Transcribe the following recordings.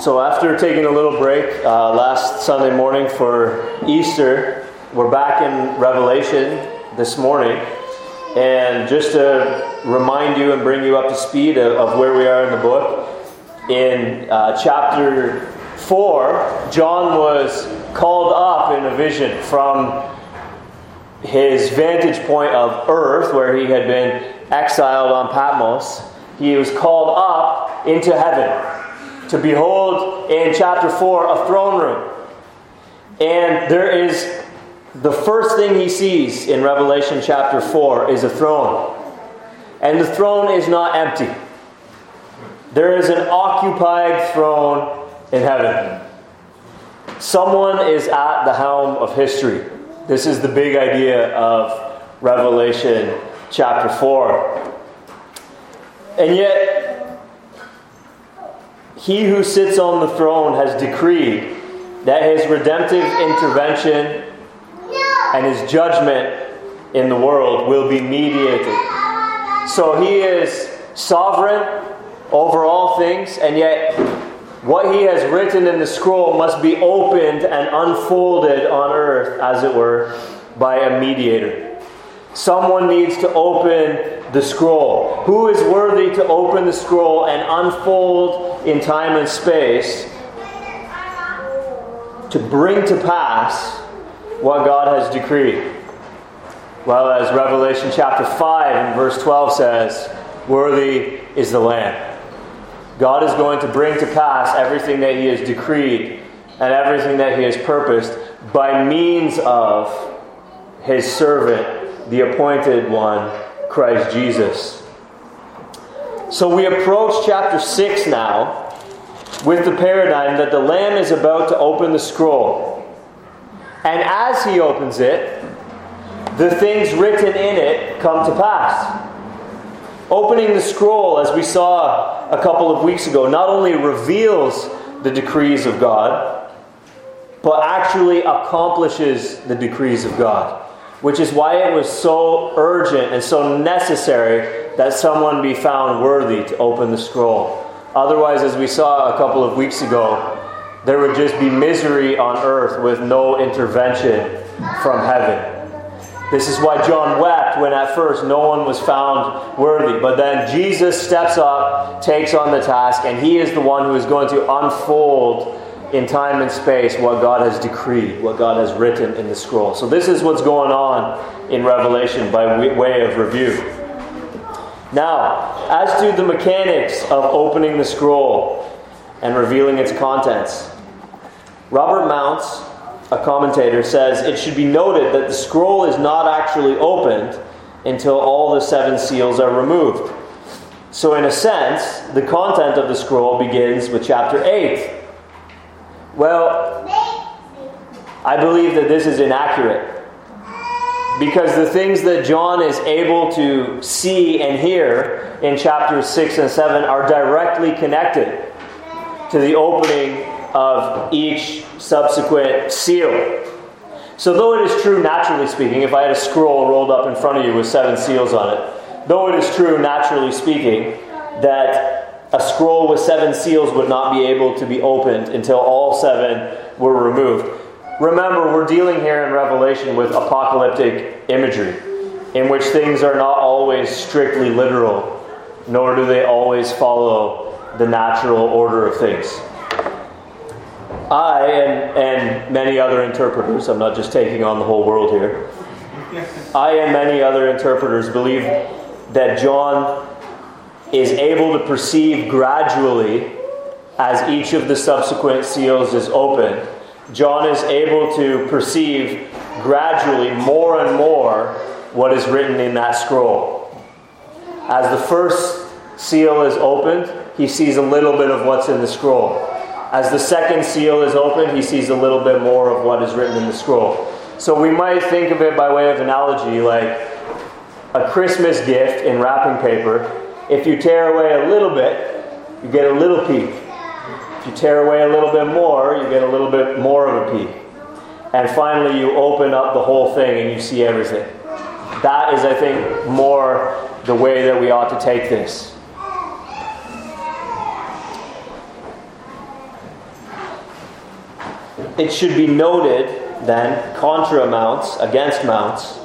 So, after taking a little break uh, last Sunday morning for Easter, we're back in Revelation this morning. And just to remind you and bring you up to speed of, of where we are in the book, in uh, chapter 4, John was called up in a vision from his vantage point of earth, where he had been exiled on Patmos. He was called up into heaven to behold in chapter 4 a throne room. And there is the first thing he sees in Revelation chapter 4 is a throne. And the throne is not empty. There is an occupied throne in heaven. Someone is at the helm of history. This is the big idea of Revelation chapter 4. And yet, he who sits on the throne has decreed that his redemptive intervention and his judgment in the world will be mediated. So he is sovereign over all things, and yet what he has written in the scroll must be opened and unfolded on earth, as it were, by a mediator. Someone needs to open the scroll. Who is worthy to open the scroll and unfold in time and space to bring to pass what God has decreed? Well, as Revelation chapter 5 and verse 12 says, Worthy is the Lamb. God is going to bring to pass everything that He has decreed and everything that He has purposed by means of His servant the appointed one, Christ Jesus. So we approach chapter 6 now with the paradigm that the Lamb is about to open the scroll. And as he opens it, the things written in it come to pass. Opening the scroll, as we saw a couple of weeks ago, not only reveals the decrees of God, but actually accomplishes the decrees of God which is why it was so urgent and so necessary that someone be found worthy to open the scroll. Otherwise, as we saw a couple of weeks ago, there would just be misery on earth with no intervention from heaven. This is why John wept when at first no one was found worthy. But then Jesus steps up, takes on the task, and he is the one who is going to unfold in time and space what God has decreed, what God has written in the scroll. So, this is what's going on in Revelation by way of review. Now, as to the mechanics of opening the scroll and revealing its contents, Robert Mounce, a commentator, says it should be noted that the scroll is not actually opened until all the seven seals are removed. So, in a sense, the content of the scroll begins with chapter 8 well, I believe that this is inaccurate. Because the things that John is able to see and hear in chapters 6 and 7 are directly connected to the opening of each subsequent seal. So, though it is true, naturally speaking, if I had a scroll rolled up in front of you with seven seals on it, though it is true, naturally speaking, that a scroll with seven seals would not be able to be opened until all seven were removed. Remember, we're dealing here in Revelation with apocalyptic imagery, in which things are not always strictly literal, nor do they always follow the natural order of things. I and, and many other interpreters, I'm not just taking on the whole world here, I and many other interpreters believe that John is able to perceive gradually as each of the subsequent seals is opened. John is able to perceive gradually more and more what is written in that scroll. As the first seal is opened, he sees a little bit of what's in the scroll. As the second seal is opened, he sees a little bit more of what is written in the scroll. So we might think of it by way of analogy like a Christmas gift in wrapping paper if you tear away a little bit, you get a little peek. If you tear away a little bit more, you get a little bit more of a peek. And finally, you open up the whole thing and you see everything. That is, I think, more the way that we ought to take this. it should be noted then, contra Mounce, against Mounce,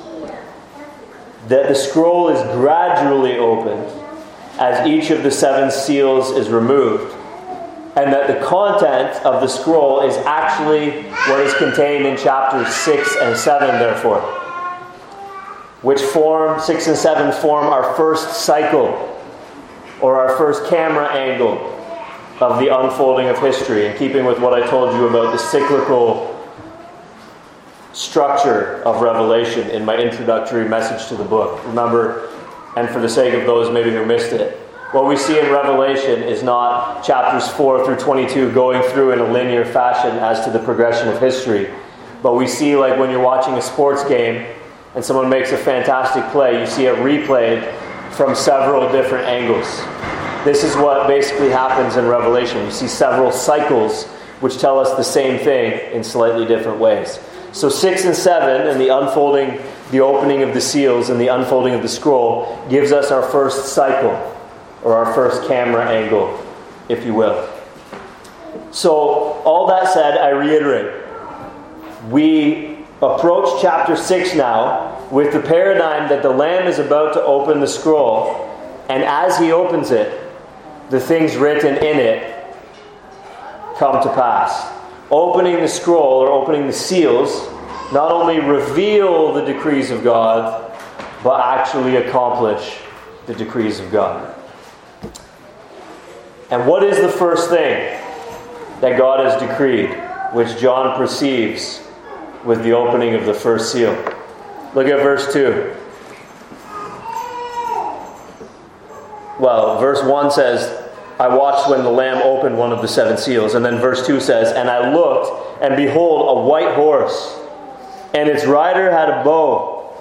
that the scroll is gradually opened as each of the seven seals is removed, and that the content of the scroll is actually what is contained in chapters 6 and 7, therefore, which form, 6 and 7 form our first cycle or our first camera angle of the unfolding of history, in keeping with what I told you about the cyclical structure of Revelation in my introductory message to the book. Remember, and for the sake of those maybe who missed it, what we see in Revelation is not chapters 4 through 22 going through in a linear fashion as to the progression of history. But we see, like when you're watching a sports game and someone makes a fantastic play, you see it replayed from several different angles. This is what basically happens in Revelation. You see several cycles which tell us the same thing in slightly different ways. So, 6 and 7, and the unfolding, the opening of the seals and the unfolding of the scroll, gives us our first cycle, or our first camera angle, if you will. So, all that said, I reiterate. We approach chapter 6 now with the paradigm that the Lamb is about to open the scroll, and as he opens it, the things written in it come to pass. Opening the scroll or opening the seals not only reveal the decrees of God, but actually accomplish the decrees of God. And what is the first thing that God has decreed, which John perceives with the opening of the first seal? Look at verse 2. Well, verse 1 says, I watched when the Lamb opened one of the seven seals. And then verse 2 says, And I looked, and behold, a white horse, and its rider had a bow,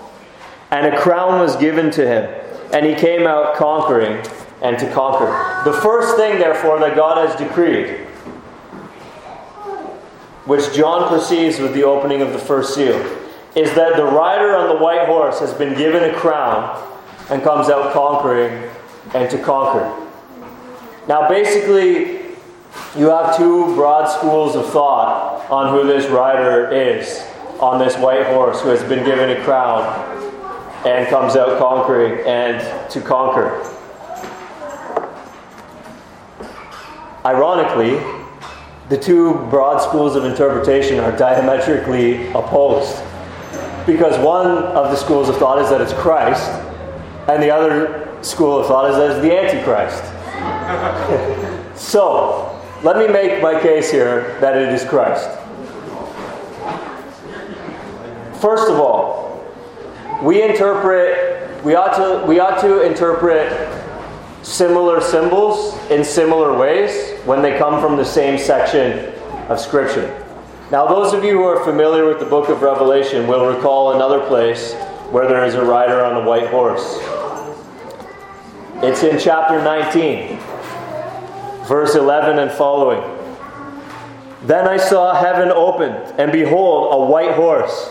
and a crown was given to him. And he came out conquering and to conquer. The first thing, therefore, that God has decreed, which John perceives with the opening of the first seal, is that the rider on the white horse has been given a crown and comes out conquering and to conquer. Now, basically, you have two broad schools of thought on who this rider is on this white horse who has been given a crown and comes out conquering and to conquer. Ironically, the two broad schools of interpretation are diametrically opposed. Because one of the schools of thought is that it's Christ, and the other school of thought is that it's the Antichrist. so, let me make my case here that it is Christ. First of all, we interpret, we ought to, we ought to interpret similar symbols in similar ways when they come from the same section of Scripture. Now, those of you who are familiar with the book of Revelation will recall another place where there is a rider on a white horse. It's in chapter 19, verse 11 and following. Then I saw heaven opened, and behold, a white horse.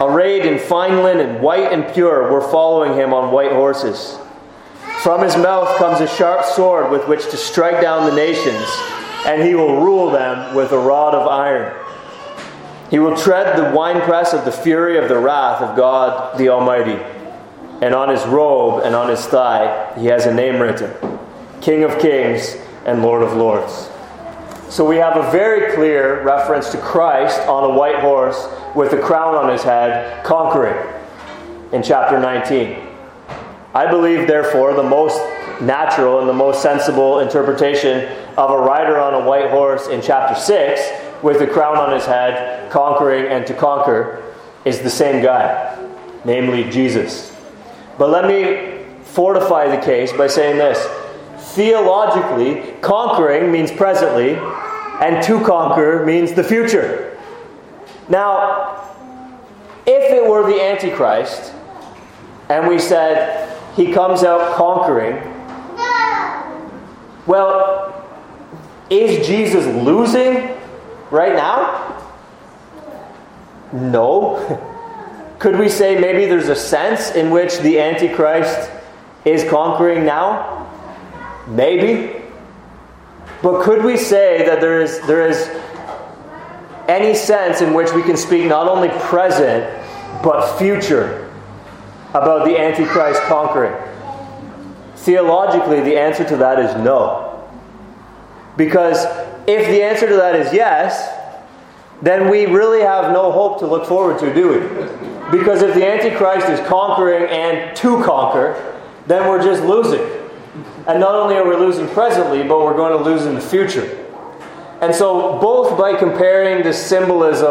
arrayed in fine linen, white and pure, were following him on white horses. From his mouth comes a sharp sword with which to strike down the nations, and he will rule them with a rod of iron. He will tread the winepress of the fury of the wrath of God the Almighty. And on his robe and on his thigh he has a name written King of Kings and Lord of Lords. So we have a very clear reference to Christ on a white horse with a crown on his head, conquering in chapter 19. I believe, therefore, the most natural and the most sensible interpretation of a rider on a white horse in chapter 6 with a crown on his head, conquering and to conquer, is the same guy, namely Jesus. But let me fortify the case by saying this theologically, conquering means presently, and to conquer means the future. Now, if it were the Antichrist, and we said he comes out conquering, well, is Jesus losing right now? No. Could we say maybe there's a sense in which the Antichrist is conquering now? Maybe. But could we say that there is, there is any sense in which we can speak not only present, but future about the Antichrist conquering? Theologically, the answer to that is no. Because if the answer to that is yes, then we really have no hope to look forward to, do we? Because if the Antichrist is conquering and to conquer, then we're just losing. And not only are we losing presently, but we're going to lose in the future. And so, both by comparing the symbolism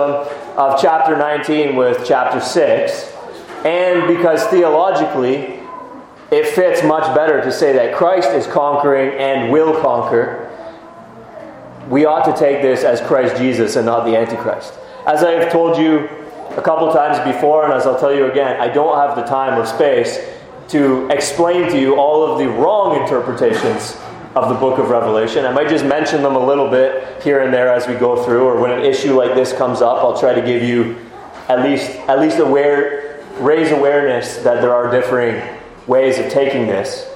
of chapter 19 with chapter 6, and because theologically it fits much better to say that Christ is conquering and will conquer, we ought to take this as Christ Jesus and not the Antichrist. As I have told you a couple times before, and as I'll tell you again, I don't have the time or space to explain to you all of the wrong interpretations of the book of Revelation. I might just mention them a little bit here and there as we go through, or when an issue like this comes up, I'll try to give you at least at least aware raise awareness that there are differing ways of taking this.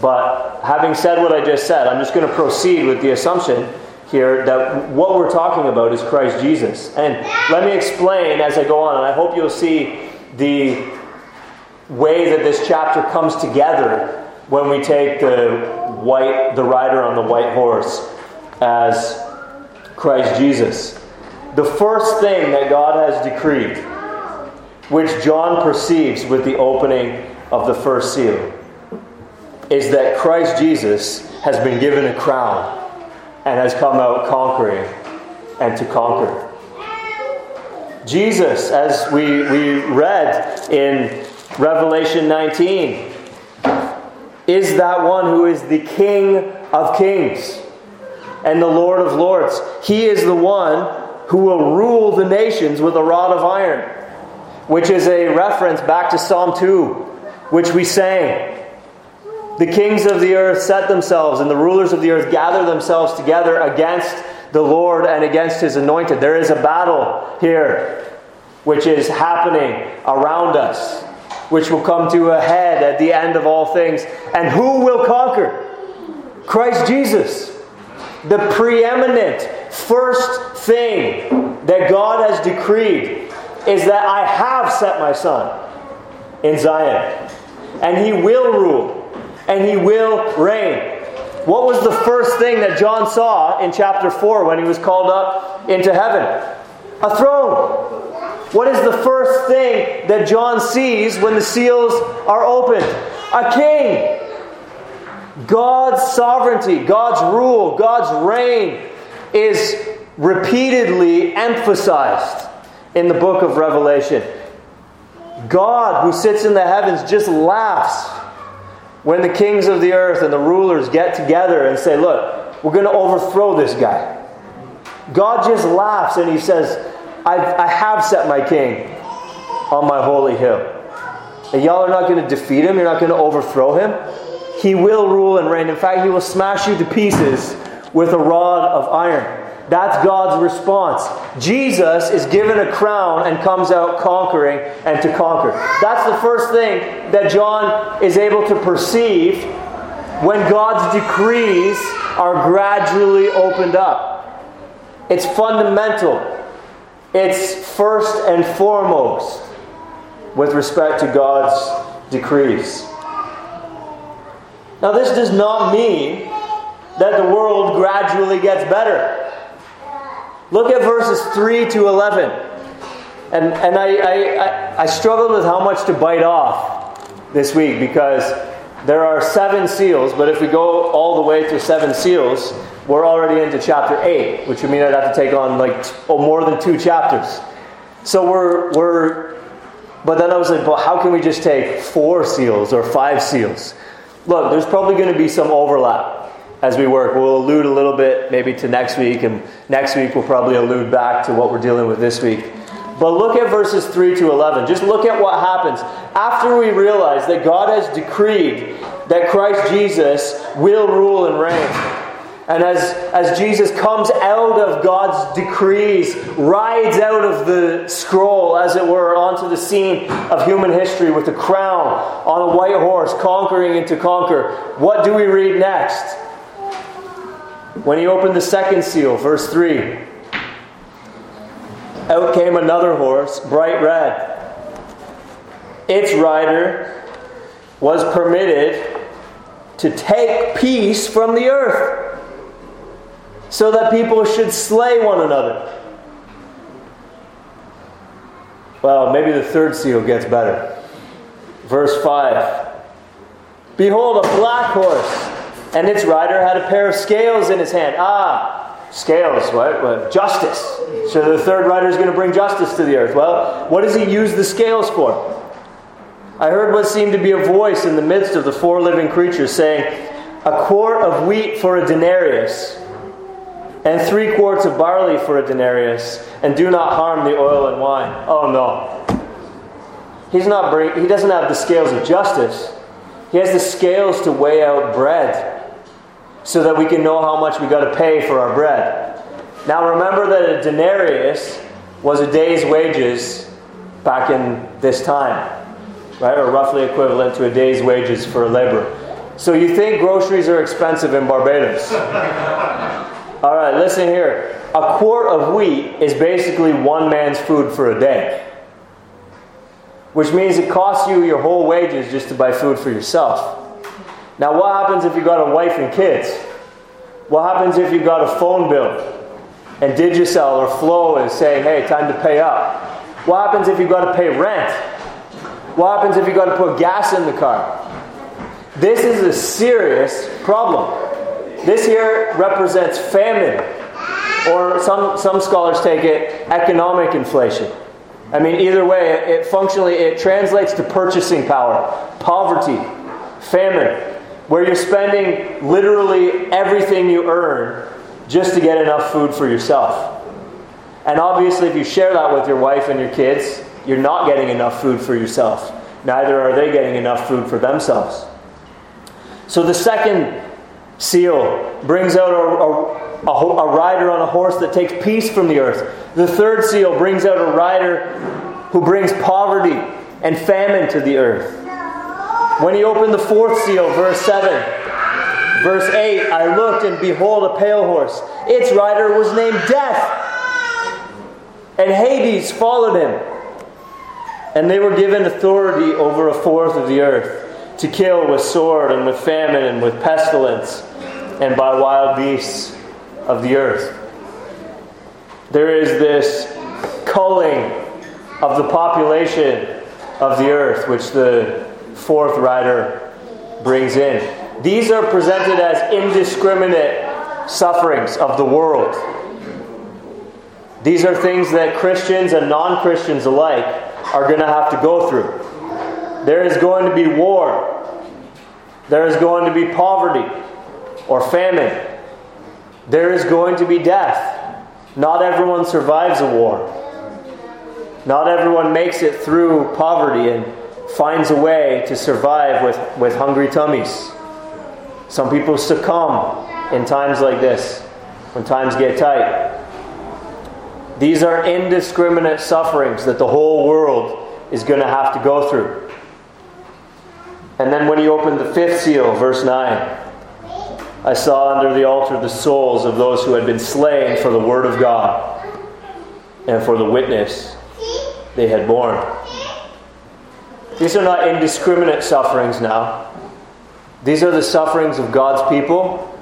But having said what I just said, I'm just going to proceed with the assumption here that what we're talking about is Christ Jesus. And let me explain as I go on, and I hope you'll see the way that this chapter comes together when we take the white the rider on the white horse as Christ Jesus. The first thing that God has decreed, which John perceives with the opening of the first seal, is that Christ Jesus has been given a crown and has come out conquering and to conquer. Jesus, as we, we read in Revelation 19, is that one who is the King of kings and the Lord of lords. He is the one who will rule the nations with a rod of iron, which is a reference back to Psalm 2, which we sang. The kings of the earth set themselves, and the rulers of the earth gather themselves together against the Lord and against his anointed. There is a battle here which is happening around us which will come to a head at the end of all things. And who will conquer? Christ Jesus. The preeminent first thing that God has decreed is that I have set my son in Zion. And he will rule. And he will reign. What was the first thing that John saw in chapter 4 when he was called up into heaven? A throne. What is the first thing that John sees when the seals are opened? A king. God's sovereignty, God's rule, God's reign is repeatedly emphasized in the book of Revelation. God, who sits in the heavens, just laughs when the kings of the earth and the rulers get together and say, Look, we're going to overthrow this guy. God just laughs and he says, I've, I have set my king on my holy hill. And y'all are not going to defeat him, you're not going to overthrow him. He will rule and reign. In fact, he will smash you to pieces with a rod of iron. That's God's response. Jesus is given a crown and comes out conquering and to conquer. That's the first thing that John is able to perceive when God's decrees are gradually opened up. It's fundamental it's first and foremost with respect to God's decrees. Now, this does not mean that the world gradually gets better. Look at verses 3 to 11. And, and I, I, I struggled with how much to bite off this week because there are seven seals, but if we go all the way to seven seals, we're already into chapter 8, which would mean I'd have to take on like oh, more than two chapters. So we're, we're, but then I was like, well, how can we just take four seals or five seals? Look, there's probably going to be some overlap as we work. We'll allude a little bit maybe to next week, and next week we'll probably allude back to what we're dealing with this week. But look at verses 3 to 11. Just look at what happens after we realize that God has decreed that Christ Jesus will rule and reign. And as, as Jesus comes out of God's decrees, rides out of the scroll, as it were, onto the scene of human history with a crown on a white horse, conquering and to conquer, what do we read next? When he opened the second seal, verse 3 Out came another horse, bright red. Its rider was permitted to take peace from the earth so that people should slay one another. Well, maybe the third seal gets better. Verse 5 Behold, a black horse, and its rider had a pair of scales in his hand. Ah, scales, what? what? Justice. So the third rider is going to bring justice to the earth. Well, what does he use the scales for? I heard what seemed to be a voice in the midst of the four living creatures saying, A quart of wheat for a denarius and three quarts of barley for a denarius, and do not harm the oil and wine. Oh no. He's not bring, he doesn't have the scales of justice. He has the scales to weigh out bread so that we can know how much we got to pay for our bread. Now remember that a denarius was a day's wages back in this time, right? Or roughly equivalent to a day's wages for a laborer. So you think groceries are expensive in Barbados? All right, listen here. A quart of wheat is basically one man's food for a day. Which means it costs you your whole wages just to buy food for yourself. Now, what happens if you got a wife and kids? What happens if you got a phone bill and Digicel or Flow is saying, hey, time to pay up? What happens if you got to pay rent? What happens if you got to put gas in the car? This is a serious problem. This here represents famine, or some, some scholars take it economic inflation. I mean, either way, it functionally it translates to purchasing power, poverty, famine, where you're spending literally everything you earn just to get enough food for yourself. And obviously, if you share that with your wife and your kids, you're not getting enough food for yourself. Neither are they getting enough food for themselves. So, the second seal brings out a, a, a, rider on a horse that takes peace from the earth. The third seal brings out a rider who brings poverty and famine to the earth. When he opened the fourth seal, verse 7, verse 8, I looked and behold a pale horse. Its rider was named Death, and Hades followed him. And they were given authority over a fourth of the earth to kill with sword and with famine and with pestilence and by wild beasts of the earth. There is this culling of the population of the earth, which the fourth rider brings in. These are presented as indiscriminate sufferings of the world. These are things that Christians and non Christians alike are going to have to go through. There is going to be war. There is going to be poverty or famine. There is going to be death. Not everyone survives a war. Not everyone makes it through poverty and finds a way to survive with, with hungry tummies. Some people succumb in times like this, when times get tight. These are indiscriminate sufferings that the whole world is going to have to go through. And then when he opened the fifth seal, verse 9, I saw under the altar the souls of those who had been slain for the word of God and for the witness they had borne. These are not indiscriminate sufferings now. These are the sufferings of God's people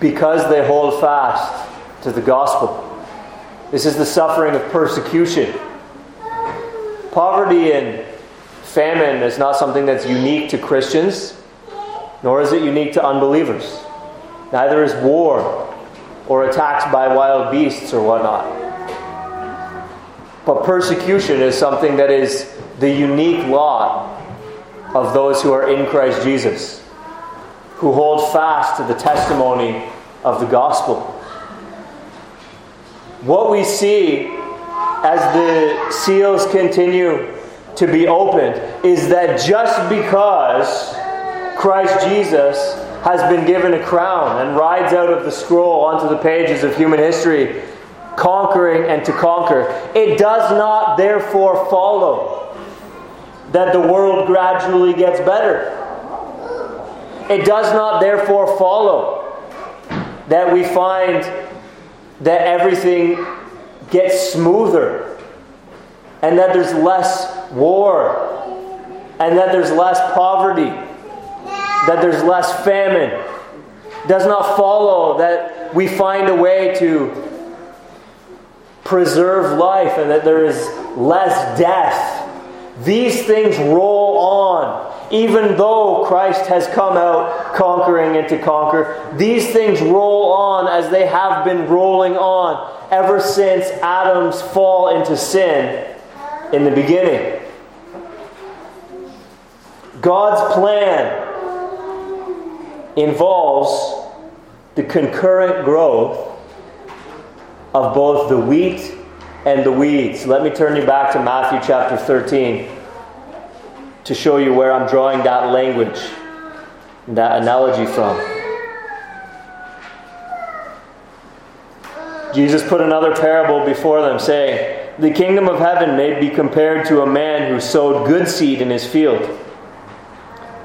because they hold fast to the gospel. This is the suffering of persecution. Poverty and famine is not something that's unique to Christians, nor is it unique to unbelievers. Neither is war or attacks by wild beasts or whatnot. But persecution is something that is the unique lot of those who are in Christ Jesus, who hold fast to the testimony of the gospel. What we see as the seals continue to be opened is that just because Christ Jesus has been given a crown and rides out of the scroll onto the pages of human history, conquering and to conquer, it does not therefore follow that the world gradually gets better. It does not therefore follow that we find that everything gets smoother and that there's less war and that there's less poverty, that there's less famine. Does not follow that we find a way to preserve life and that there is less death. These things roll on even though Christ has come out conquering and to conquer, these things roll on as they have been rolling on ever since Adam's fall into sin in the beginning. God's plan involves the concurrent growth of both the wheat and the weeds. Let me turn you back to Matthew chapter 13 to show you where I'm drawing that language, that analogy from. Jesus put another parable before them, saying, The kingdom of heaven may be compared to a man who sowed good seed in his field.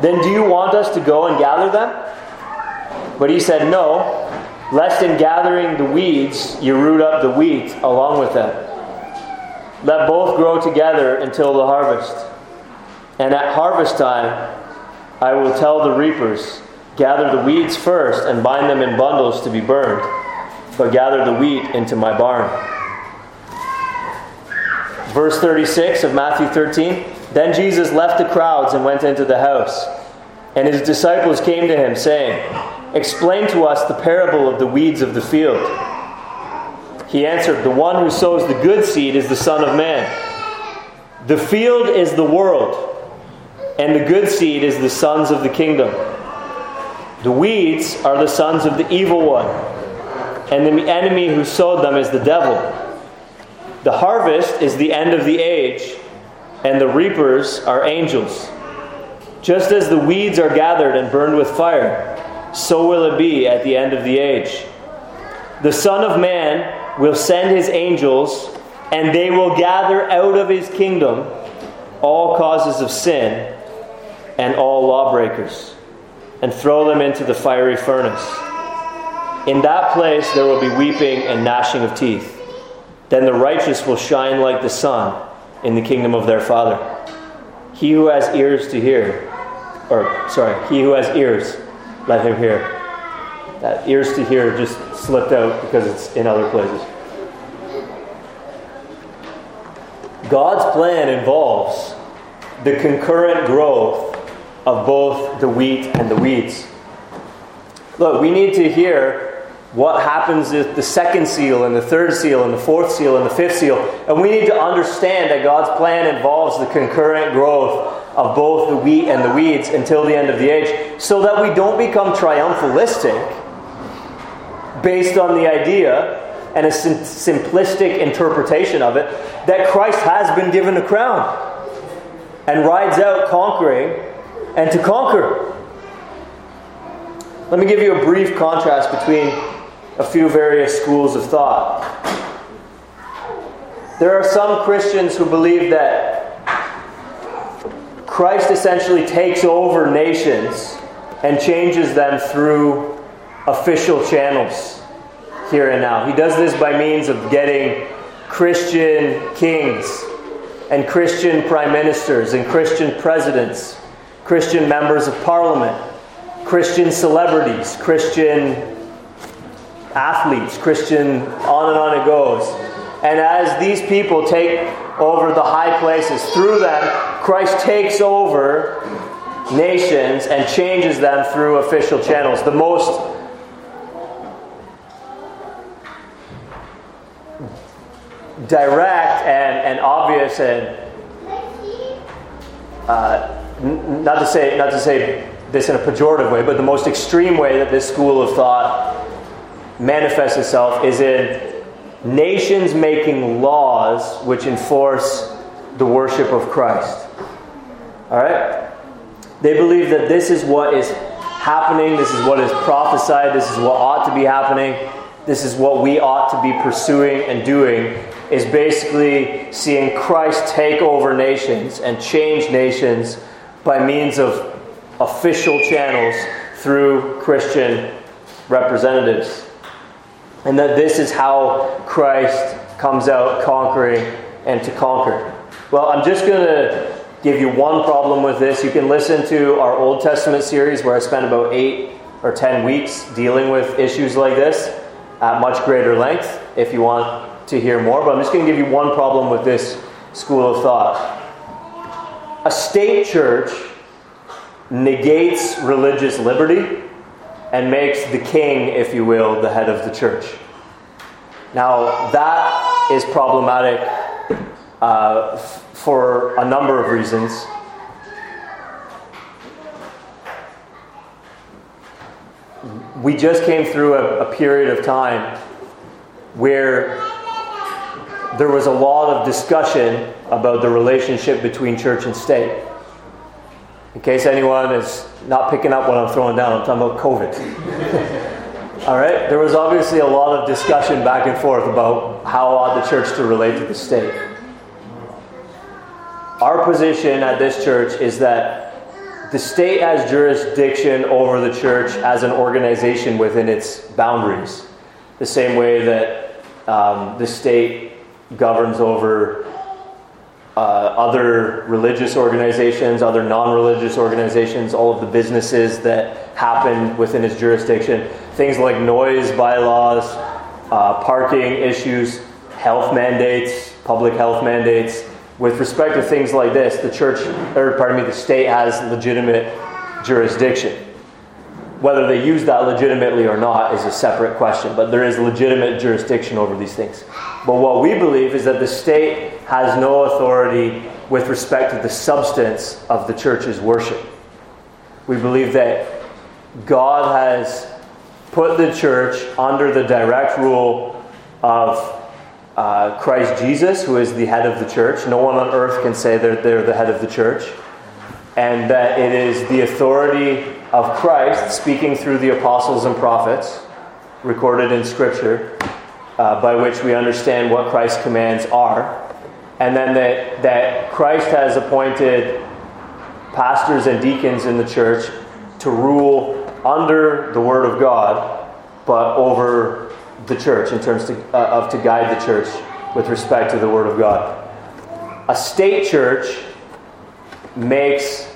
Then do you want us to go and gather them? But he said, No, lest in gathering the weeds you root up the wheat along with them. Let both grow together until the harvest. And at harvest time, I will tell the reapers, Gather the weeds first and bind them in bundles to be burned, but gather the wheat into my barn. Verse 36 of Matthew 13 Then Jesus left the crowds and went into the house. And his disciples came to him, saying, Explain to us the parable of the weeds of the field. He answered, The one who sows the good seed is the Son of Man. The field is the world, and the good seed is the sons of the kingdom. The weeds are the sons of the evil one, and the enemy who sowed them is the devil. The harvest is the end of the age, and the reapers are angels. Just as the weeds are gathered and burned with fire, so will it be at the end of the age. The Son of Man will send his angels, and they will gather out of his kingdom all causes of sin and all lawbreakers, and throw them into the fiery furnace. In that place there will be weeping and gnashing of teeth. Then the righteous will shine like the sun in the kingdom of their Father. He who has ears to hear, or sorry, he who has ears, let him hear. That ears to hear just slipped out because it's in other places. God's plan involves the concurrent growth of both the wheat and the weeds. Look, we need to hear what happens is the second seal and the third seal and the fourth seal and the fifth seal. And we need to understand that God's plan involves the concurrent growth of both the wheat and the weeds until the end of the age so that we don't become triumphalistic based on the idea and a sim- simplistic interpretation of it that Christ has been given a crown and rides out conquering and to conquer. Let me give you a brief contrast between a few various schools of thought. There are some Christians who believe that Christ essentially takes over nations and changes them through official channels here and now. He does this by means of getting Christian kings and Christian prime ministers and Christian presidents, Christian members of parliament, Christian celebrities, Christian athletes, Christian, on and on it goes. And as these people take over the high places, through them, Christ takes over nations and changes them through official channels. The most direct and, and obvious and uh, n- not to say not to say this in a pejorative way, but the most extreme way that this school of thought manifests itself is in nations making laws which enforce the worship of Christ. All right? They believe that this is what is happening, this is what is prophesied, this is what ought to be happening, this is what we ought to be pursuing and doing is basically seeing Christ take over nations and change nations by means of official channels through Christian representatives. And that this is how Christ comes out conquering and to conquer. Well, I'm just going to give you one problem with this. You can listen to our Old Testament series where I spent about eight or ten weeks dealing with issues like this at much greater length if you want to hear more, but I'm just going to give you one problem with this school of thought. A state church negates religious liberty and makes the king, if you will, the head of the church. Now, that is problematic uh, f- for a number of reasons. We just came through a, a period of time where there was a lot of discussion about the relationship between church and state. In case anyone is not picking up what I'm throwing down, I'm talking about COVID. All right? There was obviously a lot of discussion back and forth about how ought the church to relate to the state. Our position at this church is that the state has jurisdiction over the church as an organization within its boundaries, the same way that um, the state governs over uh, other religious organizations, other non religious organizations, all of the businesses that happen within its jurisdiction. Things like noise bylaws, uh, parking issues, health mandates, public health mandates. With respect to things like this, the church, or pardon me, the state has legitimate jurisdiction. Whether they use that legitimately or not is a separate question, but there is legitimate jurisdiction over these things. But what we believe is that the state has no authority with respect to the substance of the church's worship. We believe that God has put the church under the direct rule of uh, Christ Jesus, who is the head of the church. No one on earth can say that they're the head of the church. And that it is the authority of Christ speaking through the apostles and prophets, recorded in Scripture, uh, by which we understand what Christ's commands are. And then that, that Christ has appointed pastors and deacons in the church to rule under the Word of God, but over the church in terms to, uh, of to guide the church with respect to the Word of God. A state church makes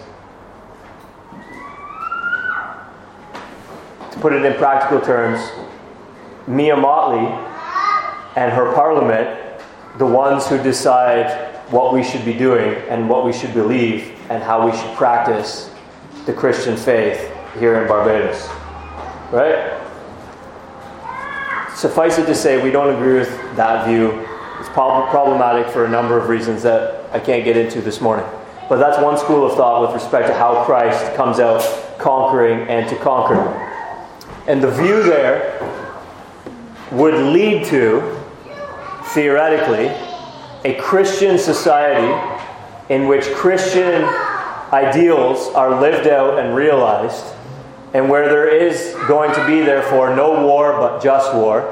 put it in practical terms, Mia Mottley and her parliament, the ones who decide what we should be doing and what we should believe and how we should practice the Christian faith here in Barbados. Right? Suffice it to say, we don't agree with that view. It's problematic for a number of reasons that I can't get into this morning. But that's one school of thought with respect to how Christ comes out conquering and to conquer. And the view there would lead to, theoretically, a Christian society in which Christian ideals are lived out and realized, and where there is going to be, therefore, no war but just war,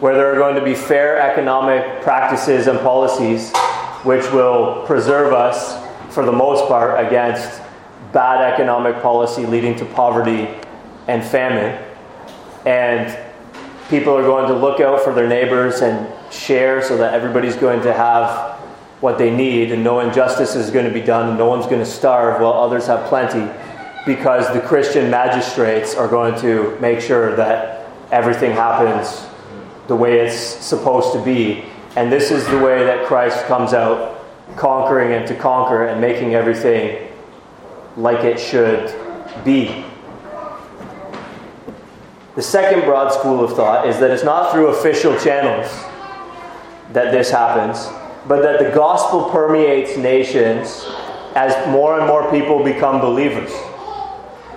where there are going to be fair economic practices and policies which will preserve us, for the most part, against bad economic policy leading to poverty and famine and people are going to look out for their neighbors and share so that everybody's going to have what they need. And no injustice is going to be done and no one's going to starve while others have plenty. Because the Christian magistrates are going to make sure that everything happens the way it's supposed to be. And this is the way that Christ comes out, conquering and to conquer and making everything like it should be. The second broad school of thought is that it's not through official channels that this happens, but that the gospel permeates nations as more and more people become believers.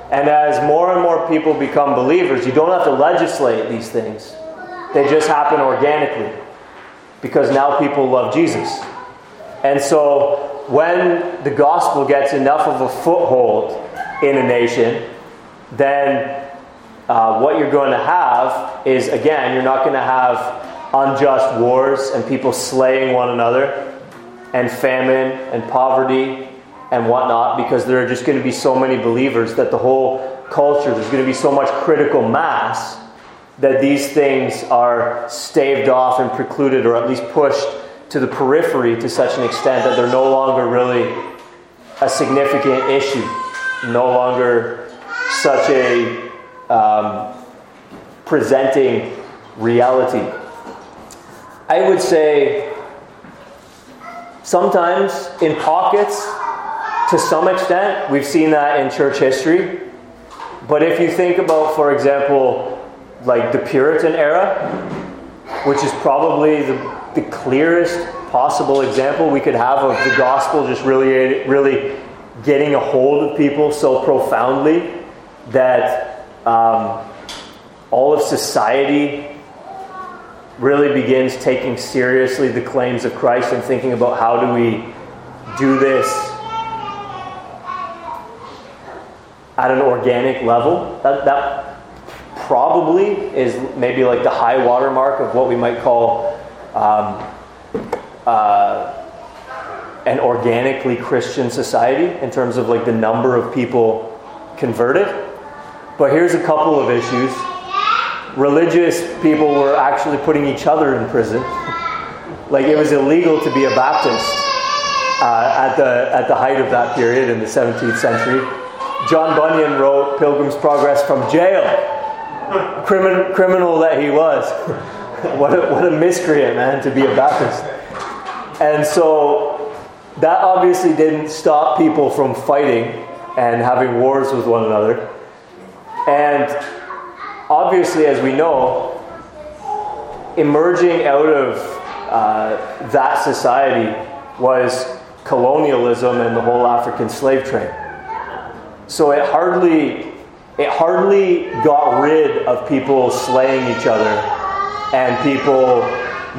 And as more and more people become believers, you don't have to legislate these things, they just happen organically because now people love Jesus. And so when the gospel gets enough of a foothold in a nation, then uh, what you're going to have is, again, you're not going to have unjust wars and people slaying one another, and famine and poverty and whatnot, because there are just going to be so many believers that the whole culture, there's going to be so much critical mass that these things are staved off and precluded, or at least pushed to the periphery to such an extent that they're no longer really a significant issue, no longer such a um, presenting reality. I would say sometimes in pockets, to some extent, we've seen that in church history. But if you think about, for example, like the Puritan era, which is probably the, the clearest possible example we could have of the gospel just really, really getting a hold of people so profoundly that um, all of society really begins taking seriously the claims of Christ and thinking about how do we do this at an organic level. That, that probably is maybe like the high watermark of what we might call um, uh, an organically Christian society in terms of like the number of people converted. But here's a couple of issues religious people were actually putting each other in prison. like it was illegal to be a Baptist uh, at, the, at the height of that period in the 17th century. John Bunyan wrote Pilgrim's Progress from jail. Crimin- criminal that he was. what, a, what a miscreant, man, to be a Baptist. And so that obviously didn't stop people from fighting and having wars with one another. And obviously, as we know, emerging out of uh, that society was colonialism and the whole African slave trade. So it hardly it hardly got rid of people slaying each other and people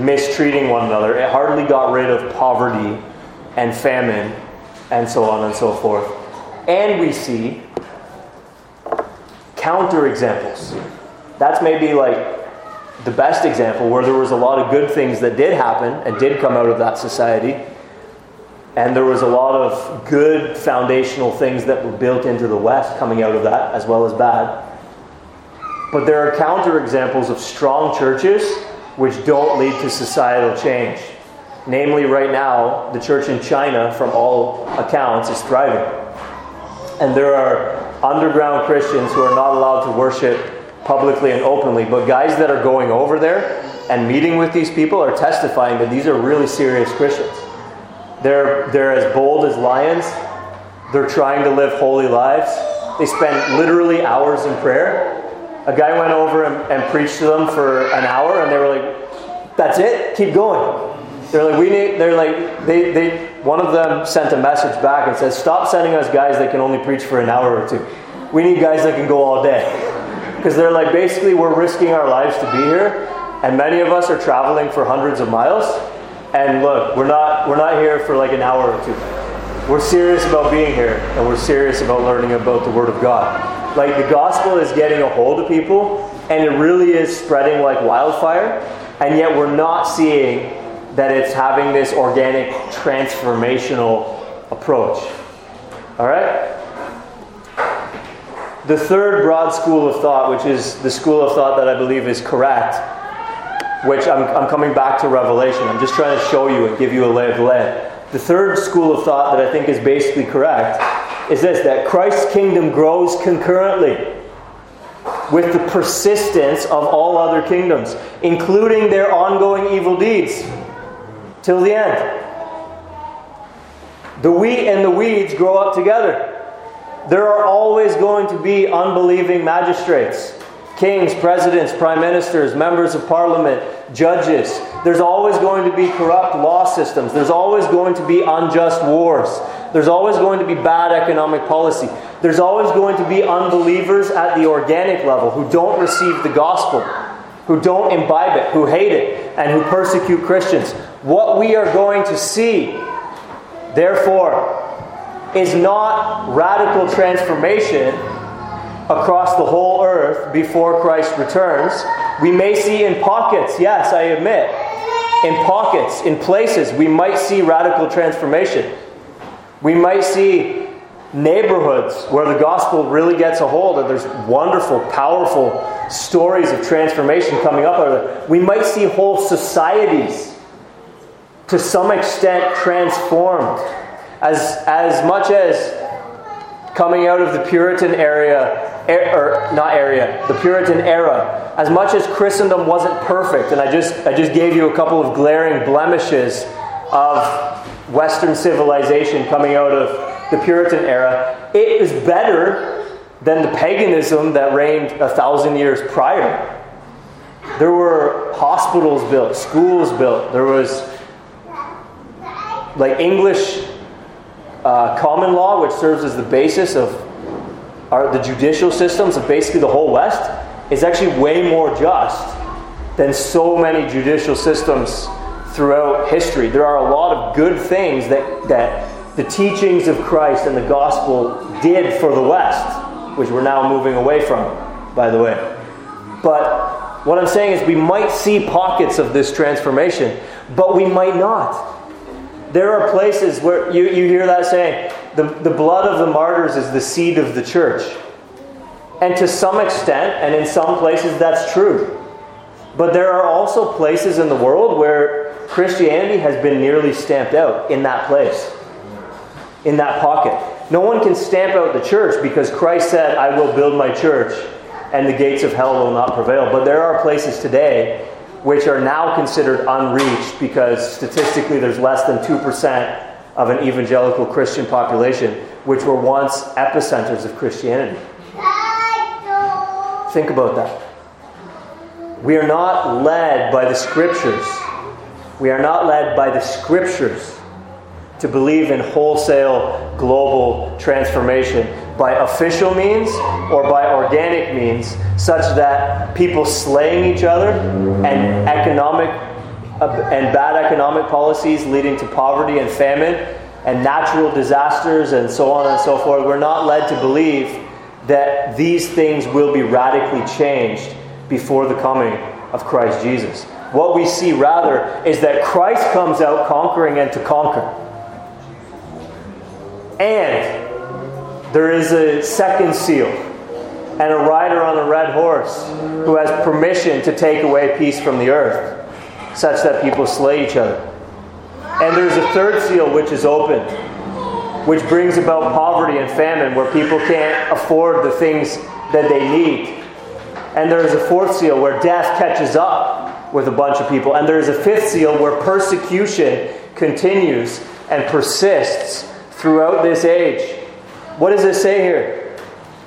mistreating one another. It hardly got rid of poverty and famine and so on and so forth. And we see counter examples. That's maybe like the best example where there was a lot of good things that did happen and did come out of that society. And there was a lot of good foundational things that were built into the West coming out of that, as well as bad. But there are counter examples of strong churches which don't lead to societal change. Namely, right now, the church in China, from all accounts, is thriving. And there are underground Christians who are not allowed to worship publicly and openly, but guys that are going over there and meeting with these people are testifying that these are really serious Christians. They're, they're as bold as lions. They're trying to live holy lives. They spend literally hours in prayer. A guy went over and, and preached to them for an hour, and they were like, "That's it. Keep going." They're like, "We need." They're like, they, they. One of them sent a message back and said, "Stop sending us guys that can only preach for an hour or two. We need guys that can go all day." Because they're like, basically, we're risking our lives to be here, and many of us are traveling for hundreds of miles. And look, we're not we're not here for like an hour or two. We're serious about being here, and we're serious about learning about the Word of God. Like the gospel is getting a hold of people, and it really is spreading like wildfire. And yet, we're not seeing that it's having this organic transformational approach. All right. The third broad school of thought, which is the school of thought that I believe is correct, which I'm, I'm coming back to Revelation. I'm just trying to show you and give you a lay of the land. The third school of thought that I think is basically correct is this that Christ's kingdom grows concurrently with the persistence of all other kingdoms, including their ongoing evil deeds. Till the end. The wheat and the weeds grow up together. There are always going to be unbelieving magistrates kings, presidents, prime ministers, members of parliament, judges. There's always going to be corrupt law systems. There's always going to be unjust wars. There's always going to be bad economic policy. There's always going to be unbelievers at the organic level who don't receive the gospel, who don't imbibe it, who hate it, and who persecute Christians. What we are going to see, therefore, is not radical transformation across the whole earth before Christ returns. We may see in pockets, yes, I admit, in pockets, in places, we might see radical transformation. We might see neighborhoods where the gospel really gets a hold and there's wonderful, powerful stories of transformation coming up. Out of there, we might see whole societies to some extent transformed as, as much as coming out of the Puritan area, er, or not area, the Puritan era, as much as Christendom wasn't perfect, and I just, I just gave you a couple of glaring blemishes of Western civilization coming out of the Puritan era, it is better than the paganism that reigned a thousand years prior. There were hospitals built, schools built, there was like English uh, common law, which serves as the basis of our, the judicial systems of basically the whole West, is actually way more just than so many judicial systems throughout history. There are a lot of good things that, that the teachings of Christ and the gospel did for the West, which we're now moving away from, by the way. But what I'm saying is we might see pockets of this transformation, but we might not. There are places where you, you hear that saying, the, the blood of the martyrs is the seed of the church. And to some extent, and in some places, that's true. But there are also places in the world where Christianity has been nearly stamped out in that place, in that pocket. No one can stamp out the church because Christ said, I will build my church and the gates of hell will not prevail. But there are places today which are now considered unreached because statistically there's less than 2% of an evangelical Christian population, which were once epicenters of Christianity. Think about that. We are not led by the scriptures. We are not led by the scriptures to believe in wholesale global transformation by official means or by organic means, such that people slaying each other and economic and bad economic policies leading to poverty and famine and natural disasters and so on and so forth. We're not led to believe that these things will be radically changed before the coming of Christ Jesus. What we see rather is that Christ comes out conquering and to conquer. And there is a second seal and a rider on a red horse who has permission to take away peace from the earth, such that people slay each other. And there's a third seal which is open, which brings about poverty and famine, where people can't afford the things that they need. And there is a fourth seal where death catches up with a bunch of people. And there is a fifth seal where persecution continues and persists throughout this age what does it say here?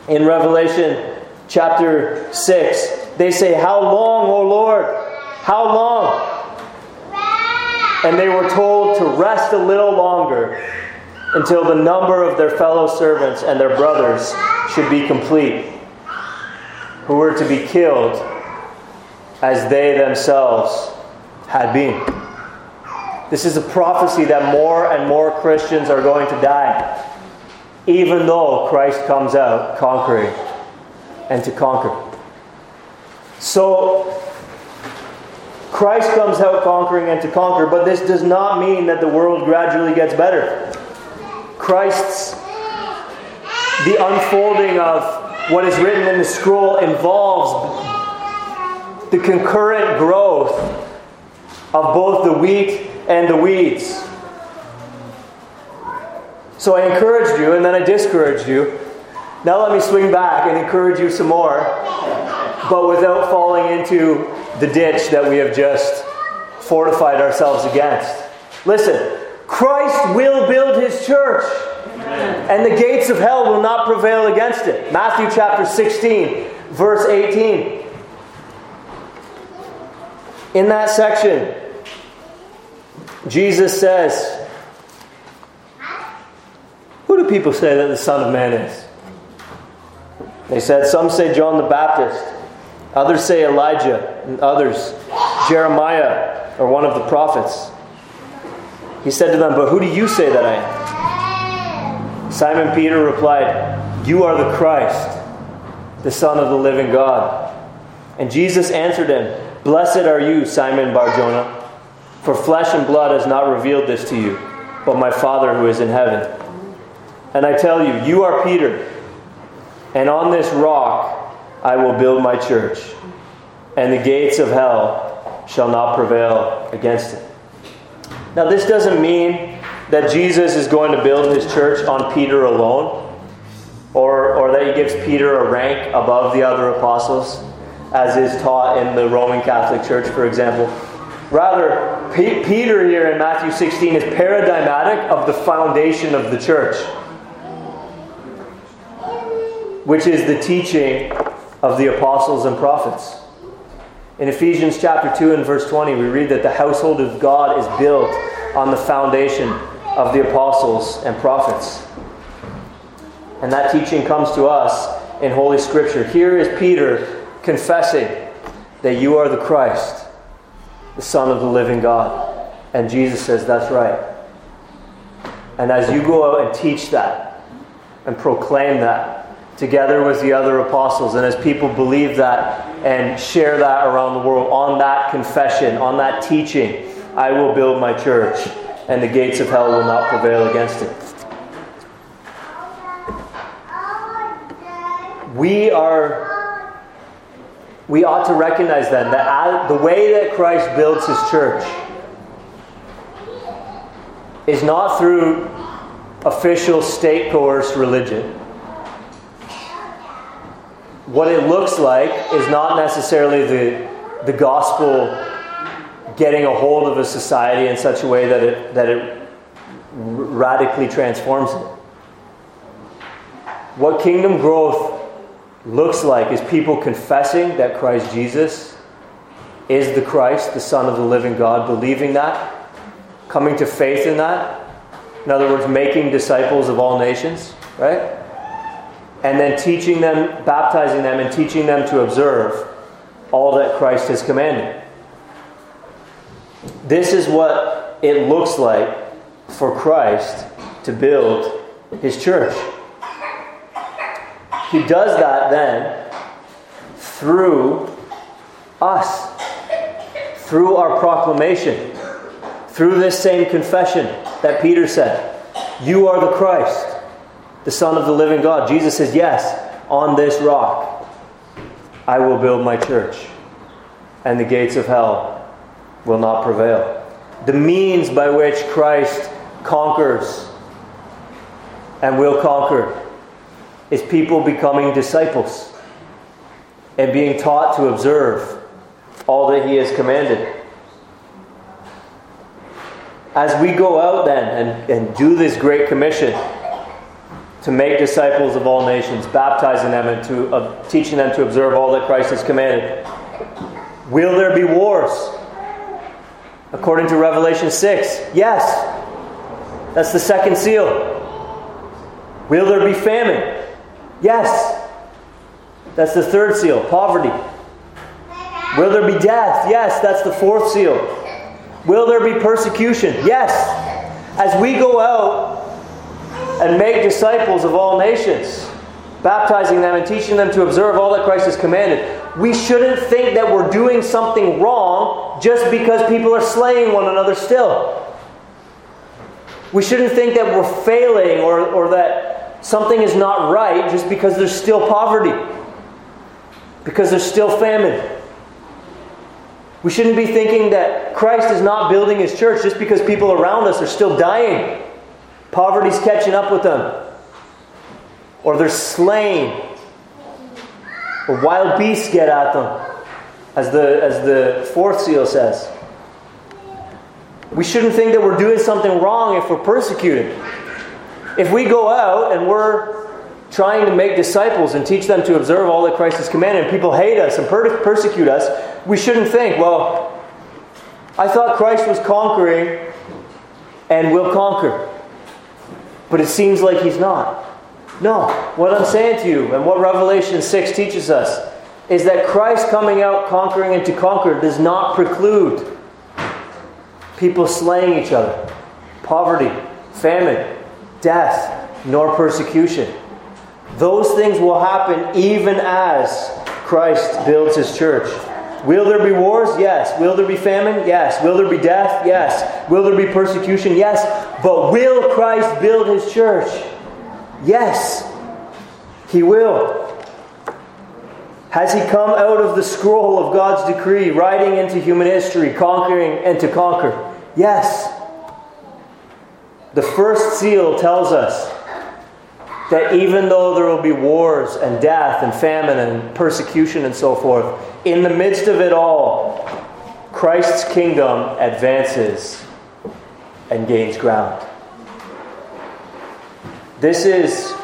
In Revelation chapter 6, they say, How long, O Lord? How long? And they were told to rest a little longer until the number of their fellow servants and their brothers should be complete, who were to be killed as they themselves had been. This is a prophecy that more and more Christians are going to die even though Christ comes out conquering and to conquer. So, Christ comes out conquering and to conquer, but this does not mean that the world gradually gets better. Christ's, the unfolding of what is written in the scroll involves the concurrent growth of both the wheat and the weeds. So I encouraged you and then I discouraged you. Now let me swing back and encourage you some more, but without falling into the ditch that we have just fortified ourselves against. Listen, Christ will build his church, and the gates of hell will not prevail against it. Matthew chapter 16, verse 18. In that section, Jesus says, Who do people say that the Son of Man is? They said, Some say John the Baptist, others say Elijah, and others Jeremiah or one of the prophets. He said to them, But who do you say that I am? Simon Peter replied, You are the Christ, the Son of the living God. And Jesus answered him, Blessed are you, Simon Barjona, for flesh and blood has not revealed this to you, but my Father who is in heaven. And I tell you, you are Peter, and on this rock I will build my church, and the gates of hell shall not prevail against it. Now, this doesn't mean that Jesus is going to build his church on Peter alone, or, or that he gives Peter a rank above the other apostles, as is taught in the Roman Catholic Church, for example. Rather, P- Peter here in Matthew 16 is paradigmatic of the foundation of the church, which is the teaching of the apostles and prophets. In Ephesians chapter 2 and verse 20, we read that the household of God is built on the foundation of the apostles and prophets. And that teaching comes to us in Holy Scripture. Here is Peter confessing that you are the Christ, the Son of the living God. And Jesus says, That's right. And as you go out and teach that and proclaim that, together with the other apostles, and as people believe that and share that around the world, on that confession, on that teaching, I will build my church, and the gates of hell will not prevail against it. We are, we ought to recognize then that the way that Christ builds his church is not through official state coerced religion what it looks like is not necessarily the, the gospel getting a hold of a society in such a way that it, that it radically transforms it. What kingdom growth looks like is people confessing that Christ Jesus is the Christ, the Son of the living God, believing that, coming to faith in that. In other words, making disciples of all nations, right? and then teaching them, baptizing them, and teaching them to observe all that Christ has commanded. This is what it looks like for Christ to build his church. He does that then through us, through our proclamation, through this same confession that Peter said You are the Christ the Son of the living God. Jesus says, Yes, on this rock I will build my church, and the gates of hell will not prevail. The means by which Christ conquers and will conquer is people becoming disciples and being taught to observe all that He has commanded. As we go out then and, and do this great commission, to make disciples of all nations, baptizing them and to, uh, teaching them to observe all that Christ has commanded. Will there be wars? According to Revelation 6, yes. That's the second seal. Will there be famine? Yes. That's the third seal, poverty. Will there be death? Yes, that's the fourth seal. Will there be persecution? Yes. As we go out and make disciples of all nations, baptizing them and teaching them to observe all that Christ has commanded. We shouldn't think that we're doing something wrong just because people are slaying one another still. We shouldn't think that we're failing or, or that something is not right just because there's still poverty, because there's still famine. We shouldn't be thinking that Christ is not building his church just because people around us are still dying. Poverty's catching up with them. Or they're slain. Or wild beasts get at them, as the, as the fourth seal says. We shouldn't think that we're doing something wrong if we're persecuted. If we go out and we're trying to make disciples and teach them to observe all that Christ has commanded, and people hate us and per- persecute us, we shouldn't think, well, I thought Christ was conquering and will conquer. But it seems like he's not. No, what I'm saying to you, and what Revelation 6 teaches us, is that Christ coming out conquering and to conquer does not preclude people slaying each other, poverty, famine, death, nor persecution. Those things will happen even as Christ builds his church. Will there be wars? Yes. Will there be famine? Yes. Will there be death? Yes. Will there be persecution? Yes. But will Christ build his church? Yes. He will. Has he come out of the scroll of God's decree, riding into human history, conquering and to conquer? Yes. The first seal tells us that even though there will be wars and death and famine and persecution and so forth, in the midst of it all, Christ's kingdom advances and gains ground. This is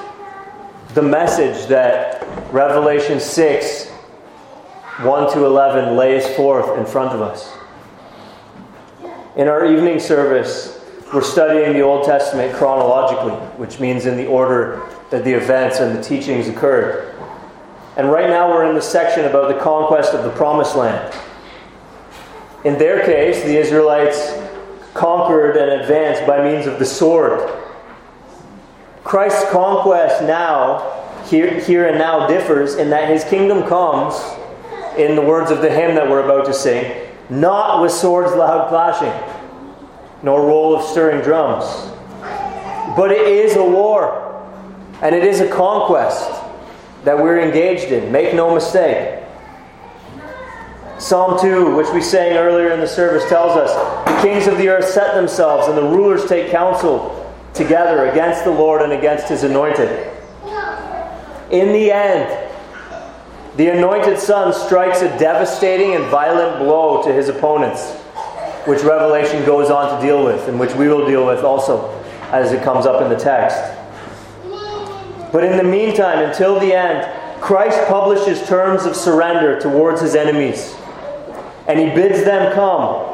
the message that Revelation 6 1 to 11 lays forth in front of us. In our evening service, we're studying the Old Testament chronologically, which means in the order that the events and the teachings occurred. And right now we're in the section about the conquest of the Promised Land. In their case, the Israelites conquered and advanced by means of the sword. Christ's conquest now, here, here and now, differs in that his kingdom comes, in the words of the hymn that we're about to sing, not with swords loud clashing, nor roll of stirring drums. But it is a war, and it is a conquest that we're engaged in. Make no mistake. Psalm 2, which we sang earlier in the service, tells us the kings of the earth set themselves, and the rulers take counsel together against the Lord and against his anointed. In the end, the anointed son strikes a devastating and violent blow to his opponents, which Revelation goes on to deal with, and which we will deal with also as it comes up in the text. But in the meantime, until the end, Christ publishes terms of surrender towards his enemies, and he bids them come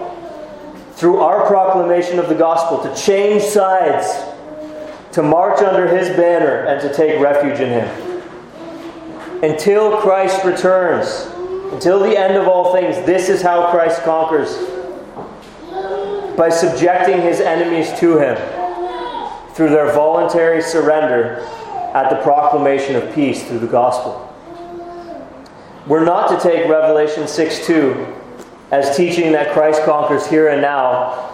through our proclamation of the gospel to change sides, to march under his banner, and to take refuge in him until Christ returns, until the end of all things, this is how Christ conquers by subjecting his enemies to him through their voluntary surrender at the proclamation of peace through the gospel. We're not to take Revelation 6 2 as teaching that Christ conquers here and now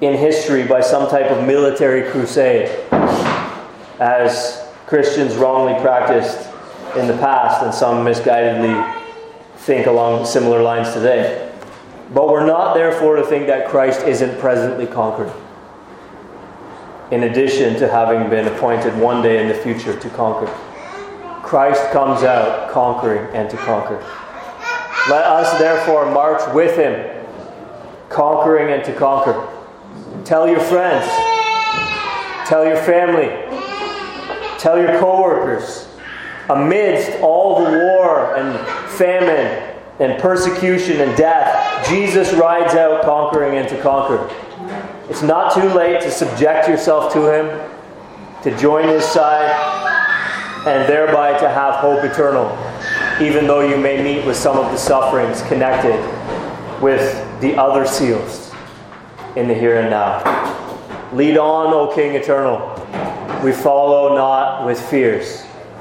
in history by some type of military crusade, as Christians wrongly practiced in the past, and some misguidedly think along similar lines today. But we're not, therefore, to think that Christ isn't presently conquered, in addition to having been appointed one day in the future to conquer. Christ comes out conquering and to conquer. Let us, therefore, march with him, conquering and to conquer. Tell your friends, tell your family, tell your coworkers amidst all the war and famine and persecution and death, Jesus rides out conquering and to conquer. It's not too late to subject yourself to Him, to join His side, and thereby to have hope eternal, even though you may meet with some of the sufferings connected with the other seals in the here and now. Lead on, O King eternal. We follow not with fears.